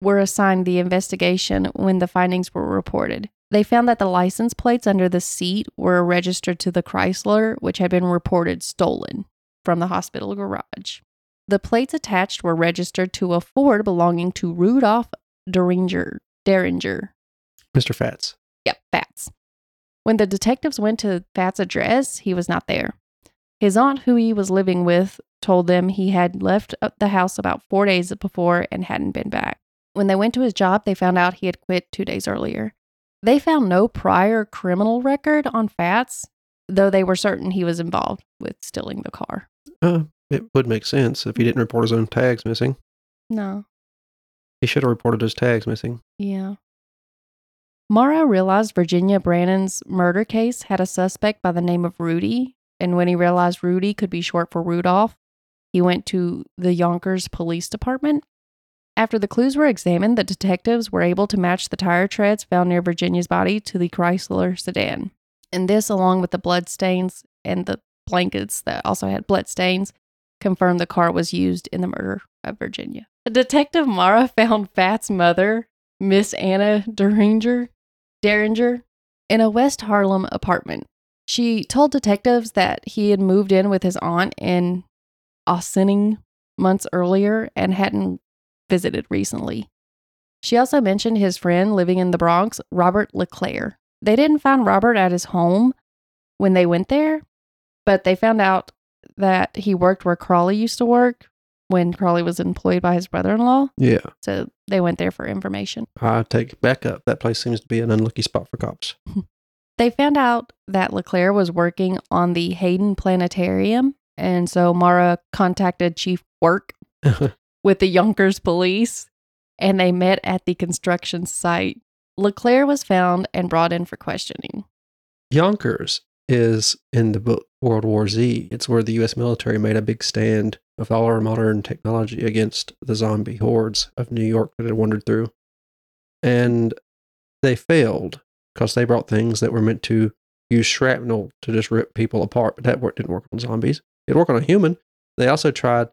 were assigned the investigation when the findings were reported. They found that the license plates under the seat were registered to the Chrysler, which had been reported stolen from the hospital garage. The plates attached were registered to a Ford belonging to Rudolph Duringer. Duringer. Mr. Fats. Yep, Fats. When the detectives went to Fats' address, he was not there. His aunt, who he was living with, told them he had left uh, the house about four days before and hadn't been back. When they went to his job, they found out he had quit two days earlier. They found no prior criminal record on Fats, though they were certain he was involved with stealing the car. Uh, it would make sense if he didn't report his own tags missing. No, He should have reported his tags missing. Yeah. Mara realized Virginia Brannen's murder case had a suspect by the name of Rudy, and when he realized Rudy could be short for Rudolph, he went to the Yonkers Police Department. After the clues were examined, the detectives were able to match the tire treads found near Virginia's body to the Chrysler sedan. And this, along with the blood stains and the blankets that also had blood stains, confirmed the car was used in the murder of Virginia. Detective Mara found Fat's mother, Miss Anna Duringer, Duringer, in a West Harlem apartment. She told detectives that he had moved in with his aunt in Ossining months earlier and hadn't visited recently. She also mentioned his friend living in the Bronx, Robert LeClaire. They didn't find Robert at his home when they went there, but they found out that he worked where Crowley used to work when Crowley was employed by his brother in law. Yeah. So they went there for information. I take back up. That place seems to be an unlucky spot for cops. They found out that LeClaire was working on the Hayden Planetarium. And so Mara contacted Chief Quirk with the Yonkers police and they met at the construction site. LeClaire was found and brought in for questioning. Yonkers is in the book World War Z. It's where the U.S. military made a big stand of all our modern technology against the zombie hordes of New York that had wandered through. And they failed because they brought things that were meant to use shrapnel to just rip people apart, but that work didn't work on zombies. It worked on a human. They also tried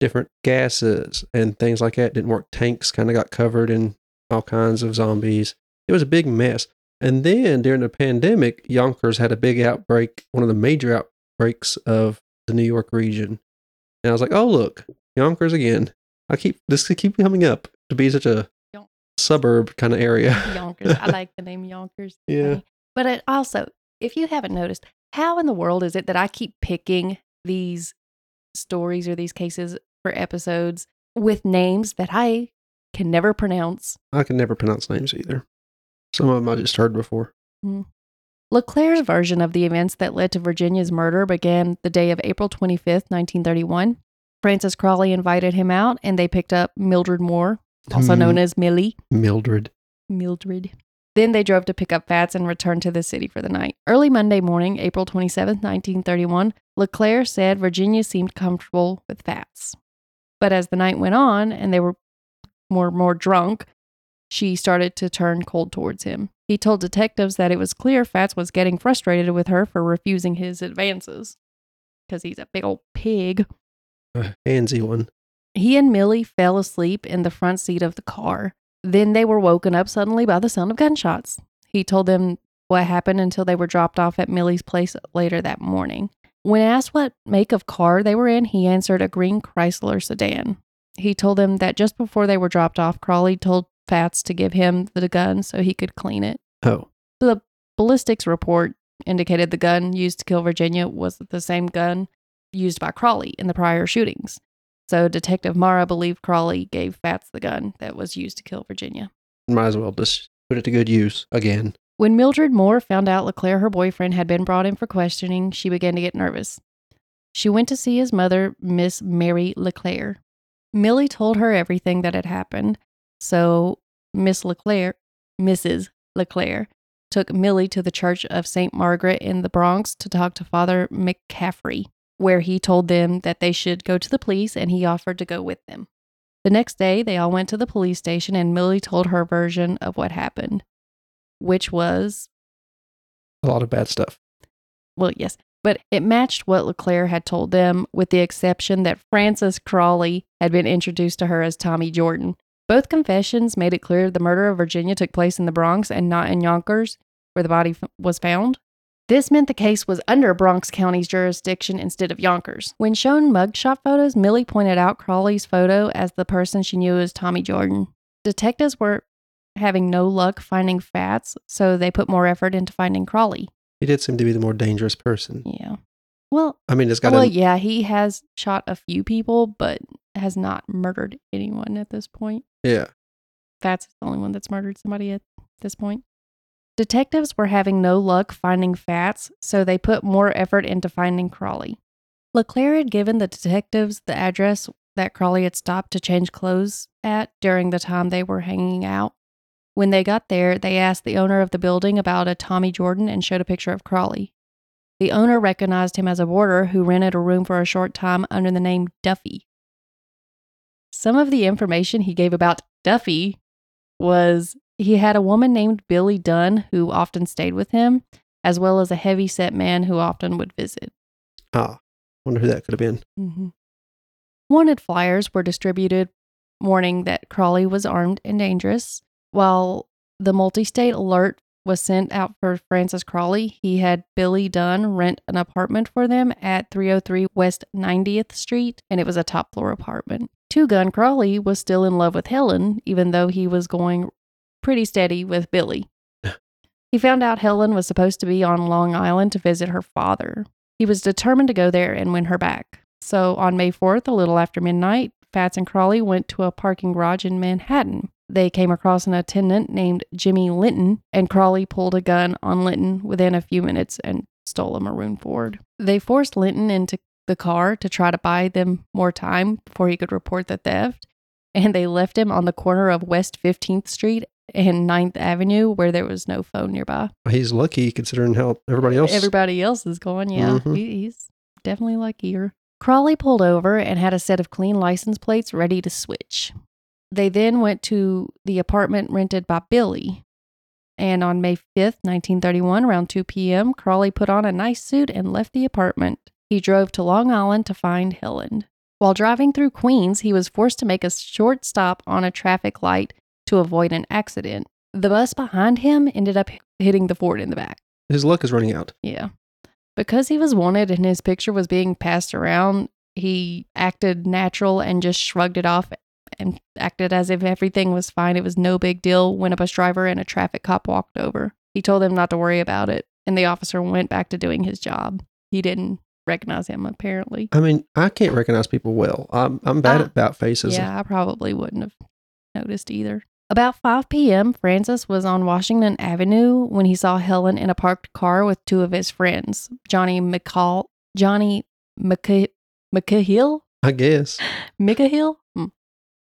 different gases and things like that. Didn't work. Tanks kind of got covered in all kinds of zombies. It was a big mess. And then during the pandemic, Yonkers had a big outbreak, one of the major outbreaks of the New York region. And I was like, oh, look, Yonkers again. I keep this could keep coming up to be such a Yon- suburb kind of area. Yonkers. I like the name Yonkers. Yeah. But it also, if you haven't noticed, how in the world is it that I keep picking these stories or these cases for episodes with names that I can never pronounce? I can never pronounce names either. Some of them I just heard before. LeClaire's version of the events that led to Virginia's murder began the day of April 25th, 1931. Francis Crowley invited him out and they picked up Mildred Moore, also Hmm. known as Millie. Mildred. Mildred. Then they drove to pick up Fats and returned to the city for the night. Early Monday morning, April 27th, 1931, LeClaire said Virginia seemed comfortable with Fats. But as the night went on and they were more more drunk, she started to turn cold towards him. He told detectives that it was clear Fats was getting frustrated with her for refusing his advances because he's a big old pig. A handsy one. He and Millie fell asleep in the front seat of the car. Then they were woken up suddenly by the sound of gunshots. He told them what happened until they were dropped off at Millie's place later that morning. When asked what make of car they were in, he answered a green Chrysler sedan. He told them that just before they were dropped off, Crowley told Fats to give him the gun so he could clean it. Oh, The ballistics report indicated the gun used to kill Virginia was the same gun used by Crowley in the prior shootings. So Detective Mara believed Crowley gave Fats the gun that was used to kill Virginia. might as well just put it to good use again. When Mildred Moore found out LeClaire, her boyfriend, had been brought in for questioning, she began to get nervous. She went to see his mother, Miss Mary LeClaire. Millie told her everything that had happened, so Miss LeClaire, Mrs. LeClaire, took Millie to the Church of St. Margaret in the Bronx to talk to Father McCaffrey, where he told them that they should go to the police and he offered to go with them. The next day, they all went to the police station and Millie told her version of what happened, which was A lot of bad stuff. well, yes, but it matched what LeClaire had told them, with the exception that Francis Crowley had been introduced to her as Tommy Jordan. Both confessions made it clear the murder of Virginia took place in the Bronx and not in Yonkers, where the body f- was found. This meant the case was under Bronx County's jurisdiction instead of Yonkers. When shown mugshot photos, Millie pointed out Crowley's photo as the person she knew as Tommy Jordan. Detectives were having no luck finding Fats, so they put more effort into finding Crowley. He did seem to be the more dangerous person. Yeah. Well, I mean, it's got well, a, yeah, he has shot a few people, but has not murdered anyone at this point. Yeah. Is the only one that's murdered somebody at this point. Detectives were having no luck finding Fats, so they put more effort into finding Crowley. LeClaire had given the detectives the address that Crowley had stopped to change clothes at during the time they were hanging out. When they got there, they asked the owner of the building about a Tommy Jordan and showed a picture of Crowley. The owner recognized him as a boarder who rented a room for a short time under the name Duffy. Some of the information he gave about Duffy was he had a woman named Billy Dunn who often stayed with him, as well as a heavy set man who often would visit. Ah, wonder who that could have been. Mm-hmm. Wanted flyers were distributed warning that Crowley was armed and dangerous. While the multi state alert was sent out for Francis Crowley, he had Billy Dunn rent an apartment for them at 303 West 90th Street, and it was a top floor apartment. Two Gun Crowley was still in love with Helen, even though he was going pretty steady with Billy. he found out Helen was supposed to be on Long Island to visit her father. He was determined to go there and win her back. So on May 4th, a little after midnight, Fats and Crowley went to a parking garage in Manhattan. They came across an attendant named Jimmy Linton, and Crowley pulled a gun on Linton within a few minutes and stole a maroon Ford. They forced Linton into the car to try to buy them more time before he could report the theft, and they left him on the corner of West 15th Street and 9th Avenue where there was no phone nearby. He's lucky considering how everybody else. Everybody else is going, yeah. Mhm. He, he's definitely luckier. Crowley pulled over and had a set of clean license plates ready to switch. They then went to the apartment rented by Billy. And on May 5th, 1931, around 2 p.m., Crawley put on a nice suit and left the apartment. He drove to Long Island to find Helen. While driving through Queens, he was forced to make a short stop on a traffic light to avoid an accident. The bus behind him ended up hitting the Ford in the back. His luck is running out. Yeah. Because he was wanted and his picture was being passed around, he acted natural and just shrugged it off and acted as if everything was fine. It was no big deal when a bus driver and a traffic cop walked over. He told them not to worry about it, and the officer went back to doing his job. He didn't recognize him, apparently. I mean, I can't recognize people well. I'm I'm bad Ah, at about faces. Yeah, I probably wouldn't have noticed either. About 5 p.m., Francis was on Washington Avenue when he saw Helen in a parked car with two of his friends, Johnny McCall, Johnny McC- McCahill, I guess. McCahill, Hmm.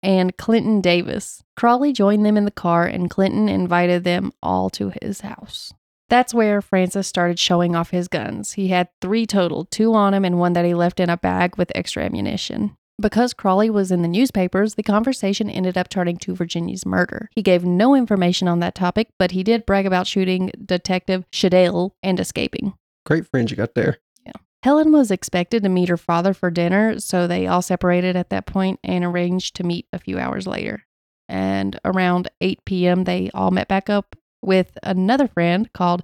and Clinton Davis. Crowley joined them in the car, and Clinton invited them all to his house. That's where Francis started showing off his guns. He had three total two on him and one that he left in a bag with extra ammunition. Because Crowley was in the newspapers, the conversation ended up turning to Virginia's murder. He gave no information on that topic, but he did brag about shooting Detective Schaedel and escaping. Great friends you got there. Yeah. Helen was expected to meet her father for dinner, so they all separated at that point and arranged to meet a few hours later. And around 8 p.m., they all met back up with another friend called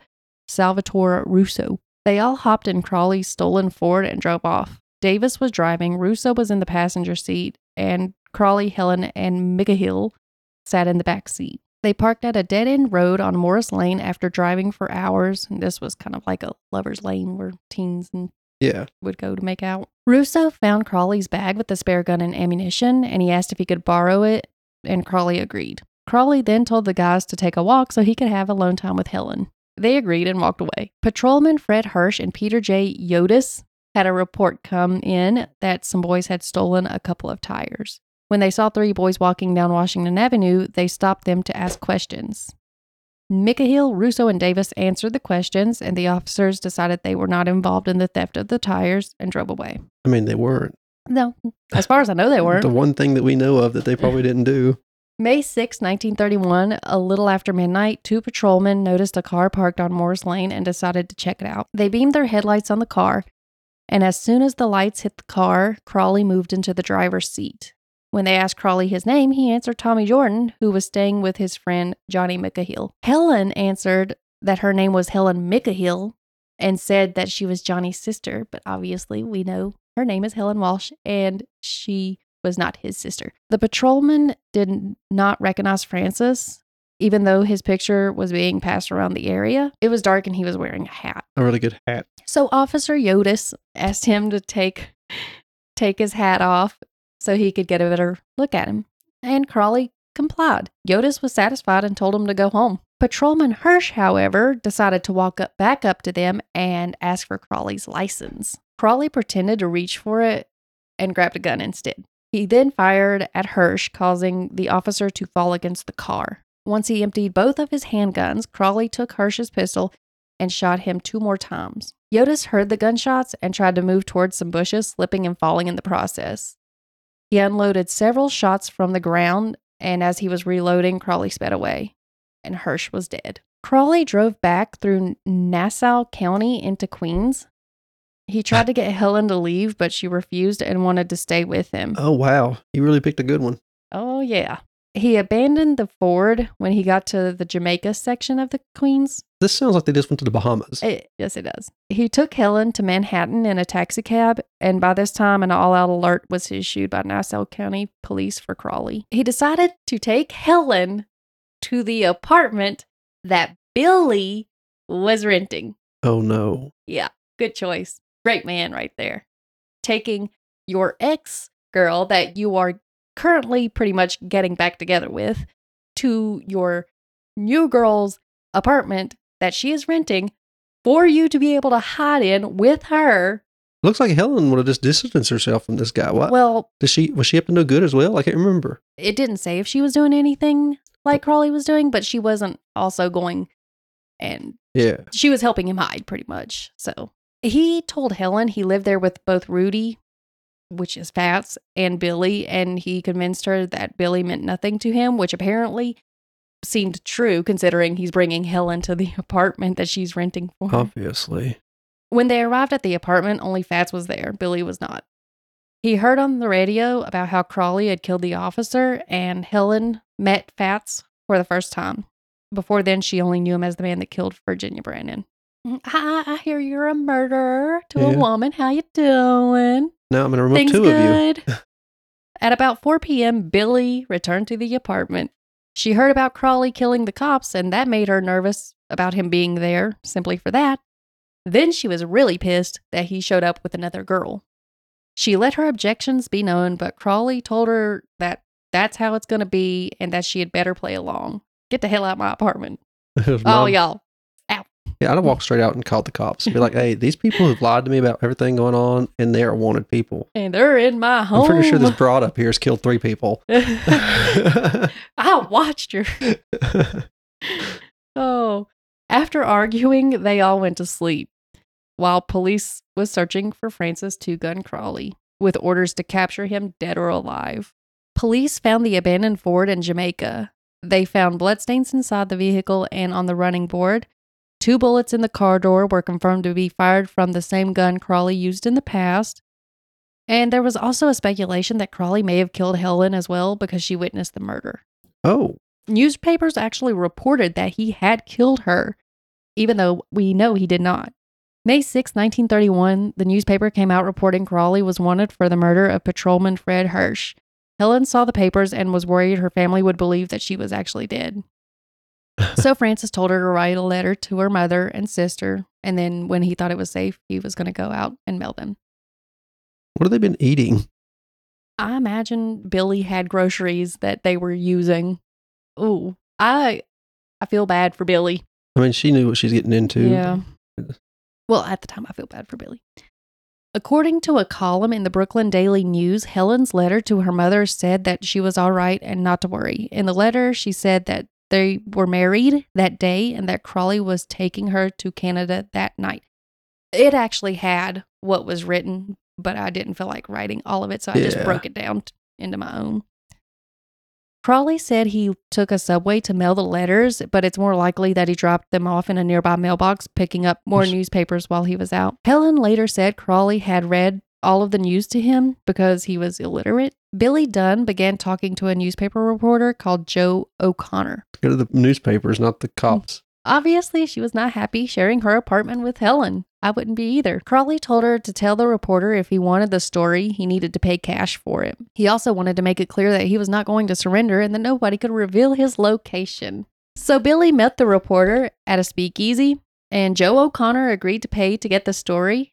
Salvatore Russo. They all hopped in Crowley's stolen Ford and drove off. Davis was driving, Russo was in the passenger seat, and Crowley, Helen, and Hill sat in the back seat. They parked at a dead end road on Morris Lane after driving for hours. And this was kind of like a lover's lane where teens and Yeah. would go to make out. Russo found Crowley's bag with the spare gun and ammunition, and he asked if he could borrow it, and Crowley agreed. Crowley then told the guys to take a walk so he could have alone time with Helen. They agreed and walked away. Patrolman Fred Hirsch and Peter J. Yodis had a report come in that some boys had stolen a couple of tires. When they saw three boys walking down Washington Avenue, they stopped them to ask questions. McCahill, Russo, and Davis answered the questions, and the officers decided they were not involved in the theft of the tires and drove away. I mean, they weren't. No, as far as I know, they weren't. The one thing that we know of that they probably didn't do. May 6, 1931, a little after midnight, two patrolmen noticed a car parked on Morris Lane and decided to check it out. They beamed their headlights on the car, and as soon as the lights hit the car, Crowley moved into the driver's seat. When they asked Crowley his name, he answered Tommy Jordan, who was staying with his friend Johnny McCahill. Helen answered that her name was Helen McCahill and said that she was Johnny's sister, but obviously we know her name is Helen Walsh and she was not his sister. The patrolman did not recognize Francis, even though his picture was being passed around the area. It was dark and he was wearing a hat. A really good hat. So Officer Yodis asked him to take take his hat off so he could get a better look at him. And Crowley complied. Yodis was satisfied and told him to go home. Patrolman Hirsch, however, decided to walk up back up to them and ask for Crowley's license. Crowley pretended to reach for it and grabbed a gun instead. He then fired at Hirsch, causing the officer to fall against the car. Once he emptied both of his handguns, Crowley took Hirsch's pistol and shot him two more times. Yodis heard the gunshots and tried to move towards some bushes, slipping and falling in the process. He unloaded several shots from the ground, and as he was reloading, Crowley sped away, and Hirsch was dead. Crawley drove back through Nassau County into Queens. He tried to get Helen to leave, but she refused and wanted to stay with him. Oh, wow. He really picked a good one. Oh, yeah. He abandoned the Ford when he got to the Jamaica section of the Queens. This sounds like they just went to the Bahamas. It, yes, it does. He took Helen to Manhattan in a taxicab, and by this time, an all out alert was issued by Nassau County Police for Crowley. He decided to take Helen to the apartment that Billy was renting. Oh, no. Yeah, good choice. Great man right there. Taking your ex girl that you are currently pretty much getting back together with to your new girl's apartment that she is renting for you to be able to hide in with her. Looks like Helen would have just distanced herself from this guy. What? Well, Did she was she up to no good as well? I can't remember. it didn't say if she was doing anything like Crowley was doing, but she wasn't also going and Yeah. she was helping him hide pretty much. So he told Helen he lived there with both Rudy, which is Fats, and Billy, and he convinced her that Billy meant nothing to him, which apparently seemed true considering he's bringing Helen to the apartment that she's renting for. him. Obviously. When they arrived at the apartment, only Fats was there. Billy was not. He heard on the radio about how Crowley had killed the officer, and Helen met Fats for the first time. Before then, she only knew him as the man that killed Virginia Brannen. Mm, Hi, I hear you're a murderer to a Yeah. woman. How you doing? Now I'm gonna remove Things two of you. good. At about 4 p.m., Billy returned to the apartment. She heard about Crowley killing the cops, and that made her nervous about him being there simply for that. Then she was really pissed that he showed up with another girl. She let her objections be known, but Crowley told her that that's how it's going to be and that she had better play along. Get the hell out of my apartment. Oh, y'all. Yeah, I'd have walked straight out and called the cops. Be like, hey, these people have lied to me about everything going on, and they are wanted people. And they're in my home. I'm pretty sure this broad up here has killed three people. I watched your Oh. After arguing, they all went to sleep while police was searching for Francis Two Gun Crowley with orders to capture him dead or alive. Police found the abandoned Ford in Jamaica. They found bloodstains inside the vehicle and on the running board. Two bullets in the car door were confirmed to be fired from the same gun Crowley used in the past. And there was also a speculation that Crowley may have killed Helen as well because she witnessed the murder. oh, Newspapers actually reported that he had killed her, even though we know he did not. May 6, 1931, the newspaper came out reporting Crowley was wanted for the murder of patrolman Fred Hirsch. Helen saw the papers and was worried her family would believe that she was actually dead. so Francis told her to write a letter to her mother and sister, and then when he thought it was safe, he was going to go out and mail them. What have they been eating? I imagine Billy had groceries that they were using. Ooh, I I feel bad for Billy. I mean, she knew what she's getting into. Yeah. Well, at the time, I feel bad for Billy. According to a column in the Brooklyn Daily News, Helen's letter to her mother said that she was all right and not to worry. In the letter, she said that they were married that day and that Crowley was taking her to Canada that night. It actually had what was written, but I didn't feel like writing all of it, so I just broke it down into my own. Crowley said he took a subway to mail the letters, but it's more likely that he dropped them off in a nearby mailbox, picking up more newspapers while he was out. Helen later said Crowley had read all of the news to him because he was illiterate. Billy Dunn began talking to a newspaper reporter called Joe O'Connor. Go to the newspapers, not the cops. Obviously, she was not happy sharing her apartment with Helen. I wouldn't be either. Crowley told her to tell the reporter if he wanted the story, he needed to pay cash for it. He also wanted to make it clear that he was not going to surrender and that nobody could reveal his location. So Billy met the reporter at a speakeasy, and Joe O'Connor agreed to pay to get the story.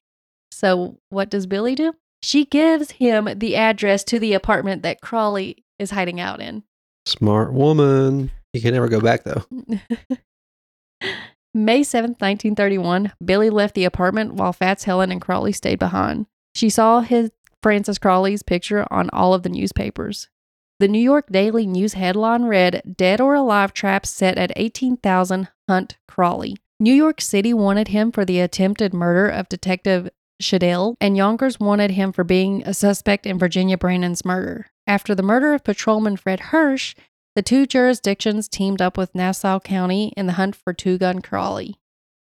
So what does Billy do? She gives him the address to the apartment that Crowley is hiding out in. Smart woman. You can never go back though. May 7th, 1931, Billy left the apartment while Fats Helen and Crowley stayed behind. She saw his Francis Crowley's picture on all of the newspapers. The New York Daily News headline read Dead or Alive Trap Set at 18,000 Hunt Crowley. New York City wanted him for the attempted murder of Detective Schaedel, and Yonkers wanted him for being a suspect in Virginia Brannen's murder. After the murder of patrolman Fred Hirsch, the two jurisdictions teamed up with Nassau County in the hunt for Two Gun Crowley,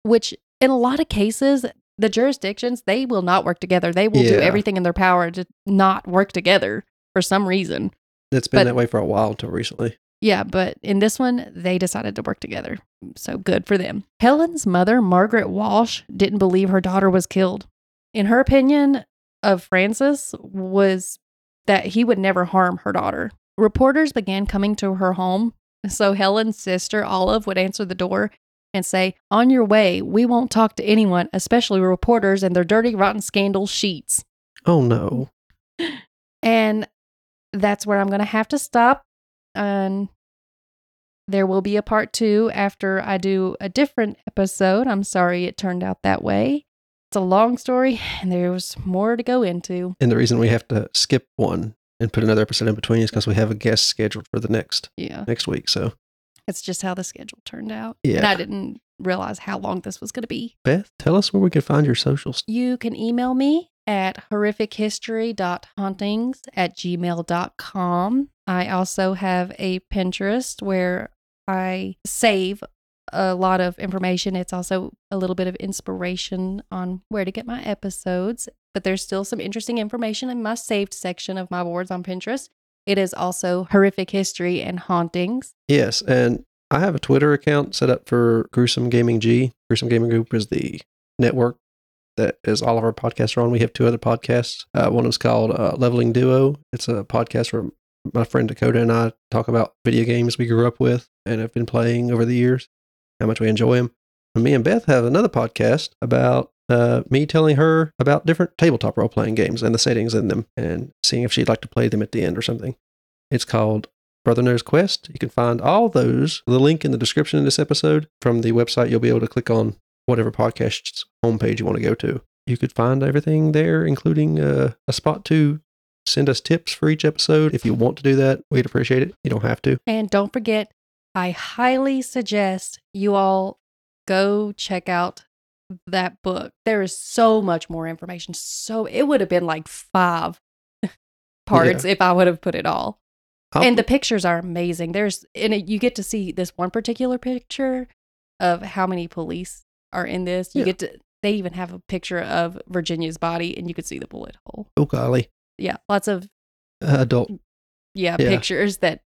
which in a lot of cases, the jurisdictions, they will not work together. They will do everything in their power to not work together for some reason. It's been But- that way for a while until recently. Yeah, but in this one, they decided to work together. So good for them. Helen's mother, Margaret Walsh, didn't believe her daughter was killed. In her opinion of Francis was that he would never harm her daughter. Reporters began coming to her home, so Helen's sister, Olive, would answer the door and say, On your way, we won't talk to anyone, especially reporters and their dirty, rotten scandal sheets. Oh no. And that's where I'm going to have to stop. And there will be a part two after I do a different episode. I'm sorry it turned out that way. It's a long story and there's more to go into. And the reason we have to skip one and put another episode in between is because we have a guest scheduled for the next Yeah. next week. So It's just how the schedule turned out. And yeah. I didn't realize how long this was going to be. Beth, tell us where we can find your socials. You can email me at horrifichistory.hauntings at gmail.com. I also have a Pinterest where I save a lot of information. It's also a little bit of inspiration on where to get my episodes, but there's still some interesting information in my saved section of my boards on Pinterest. It is also horrific history and hauntings. Yes, and I have a Twitter account set up for Gruesome Gaming G. Gruesome Gaming Group is the network that is all of our podcasts are on. We have two other podcasts. Uh, one is called uh, Leveling Duo. It's a podcast where my friend Dakota and I talk about video games we grew up with and have been playing over the years, how much we enjoy them. And me and Beth have another podcast about uh, me telling her about different tabletop role playing games and the settings in them and seeing if she'd like to play them at the end or something. It's called Brother Knows Quest. You can find all those, the link in the description of this episode. From the website, you'll be able to click on whatever podcast's homepage you want to go to. You could find everything there, including uh, a spot to send us tips for each episode. If you want to do that, we'd appreciate it. You don't have to. And don't forget, I highly suggest you all go check out that book. There is so much more information. So it would have been like five parts if I would have put it all. I'll- and the pictures are amazing. There's and it, you get to see this one particular picture of how many police are in this. You Yeah. get to they even have a picture of Virginia's body and you could see the bullet hole. oh golly, Yeah, lots of uh, adult. yeah, Yeah. pictures that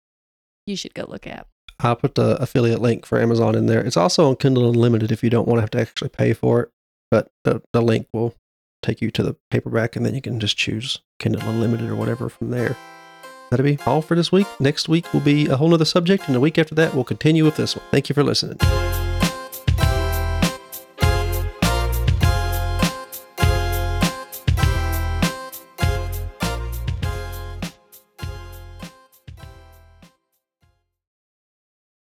you should go look at. I'll put the affiliate link for Amazon in there. It's also on Kindle Unlimited if you don't want to have to actually pay for it. But the, the link will take you to the paperback and then you can just choose Kindle Unlimited or whatever from there. that'll be all for this week. Next week will be a whole nother subject, and the week after that, we'll continue with this one. Thank you for listening.